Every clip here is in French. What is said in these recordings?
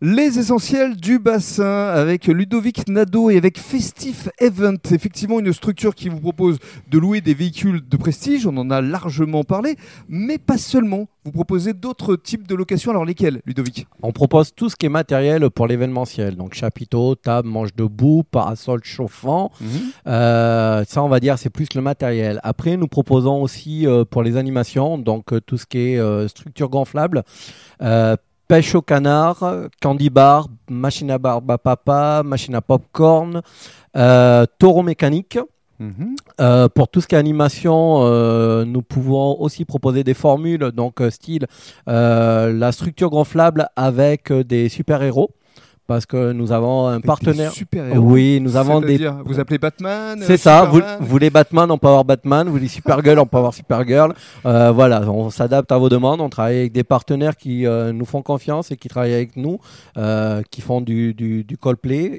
Les essentiels du bassin avec Ludovic Nadeau et avec Festif Event, effectivement une structure qui vous propose de louer des véhicules de prestige, on en a largement parlé, mais pas seulement. Vous proposez d'autres types de locations, alors lesquels Ludovic? On propose tout ce qui est matériel pour l'événementiel, donc chapiteau, table, manche debout, parasol chauffant. Euh, ça, on va dire, c'est plus le matériel. Après, nous proposons aussi euh, pour les animations, donc euh, tout ce qui est structure gonflable, pêche au canard, candy bar, machine à barbe à papa, machine à popcorn, euh, taureau mécanique. Mhm. Euh, pour tout ce qui est animation, euh, nous pouvons aussi proposer des formules, donc style euh, la structure gonflable avec des super-héros, parce que nous avons un partenaire. Oui, nous avons des. Vous appelez Batman C'est euh, ça, vous, vous voulez Batman, on peut avoir Batman, vous voulez Supergirl, on peut avoir Supergirl. Euh, voilà, on s'adapte à vos demandes, on travaille avec des partenaires qui euh, nous font confiance et qui travaillent avec nous, euh, qui font du, du.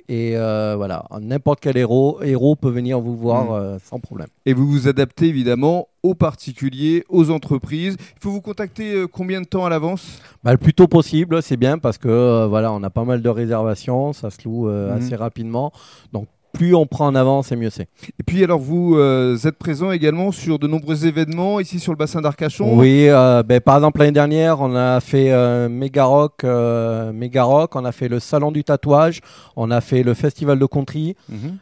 Et voilà, n'importe quel héros, héros peut venir vous voir Mm. sans problème. Et vous vous adaptez évidemment aux particuliers, aux entreprises. Il faut vous contacter euh, combien de temps à l'avance? Bah, le plus tôt possible, c'est bien parce que euh, voilà, on a pas mal de réservations, ça se loue euh, Mhm. assez rapidement. Donc plus on prend en avance, et mieux c'est. Et puis alors vous euh, êtes présent également sur de nombreux événements ici sur le bassin d'Arcachon? Oui, euh, ben, par exemple l'année dernière, on a fait euh, Mega Rock, Mega Rock, on a fait le salon du tatouage, on a fait le festival de country. Mhm.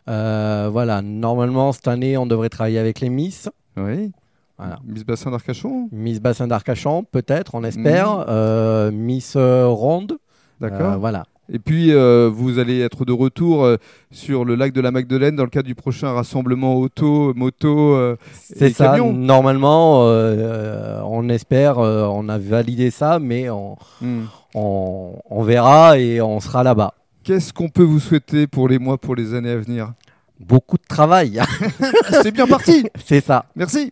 Voilà, normalement cette année, on devrait travailler avec les Miss. Oui. Voilà. Miss Bassin d'Arcachon. Miss Bassin d'Arcachon, peut-être, on espère. Mhm. Euh, Miss euh, Ronde. D'accord. Euh, voilà. Et puis euh, vous allez être de retour euh, sur le lac de la Magdeleine dans le cadre du prochain rassemblement auto, moto. euh, C'est ça. camions. Normalement, on espère, on a validé ça, mais on, hmm. on, on verra et on sera là-bas. Qu'est-ce qu'on peut vous souhaiter pour les mois, pour les années à venir? Beaucoup de travail, C'est bien parti. c'est ça. Merci.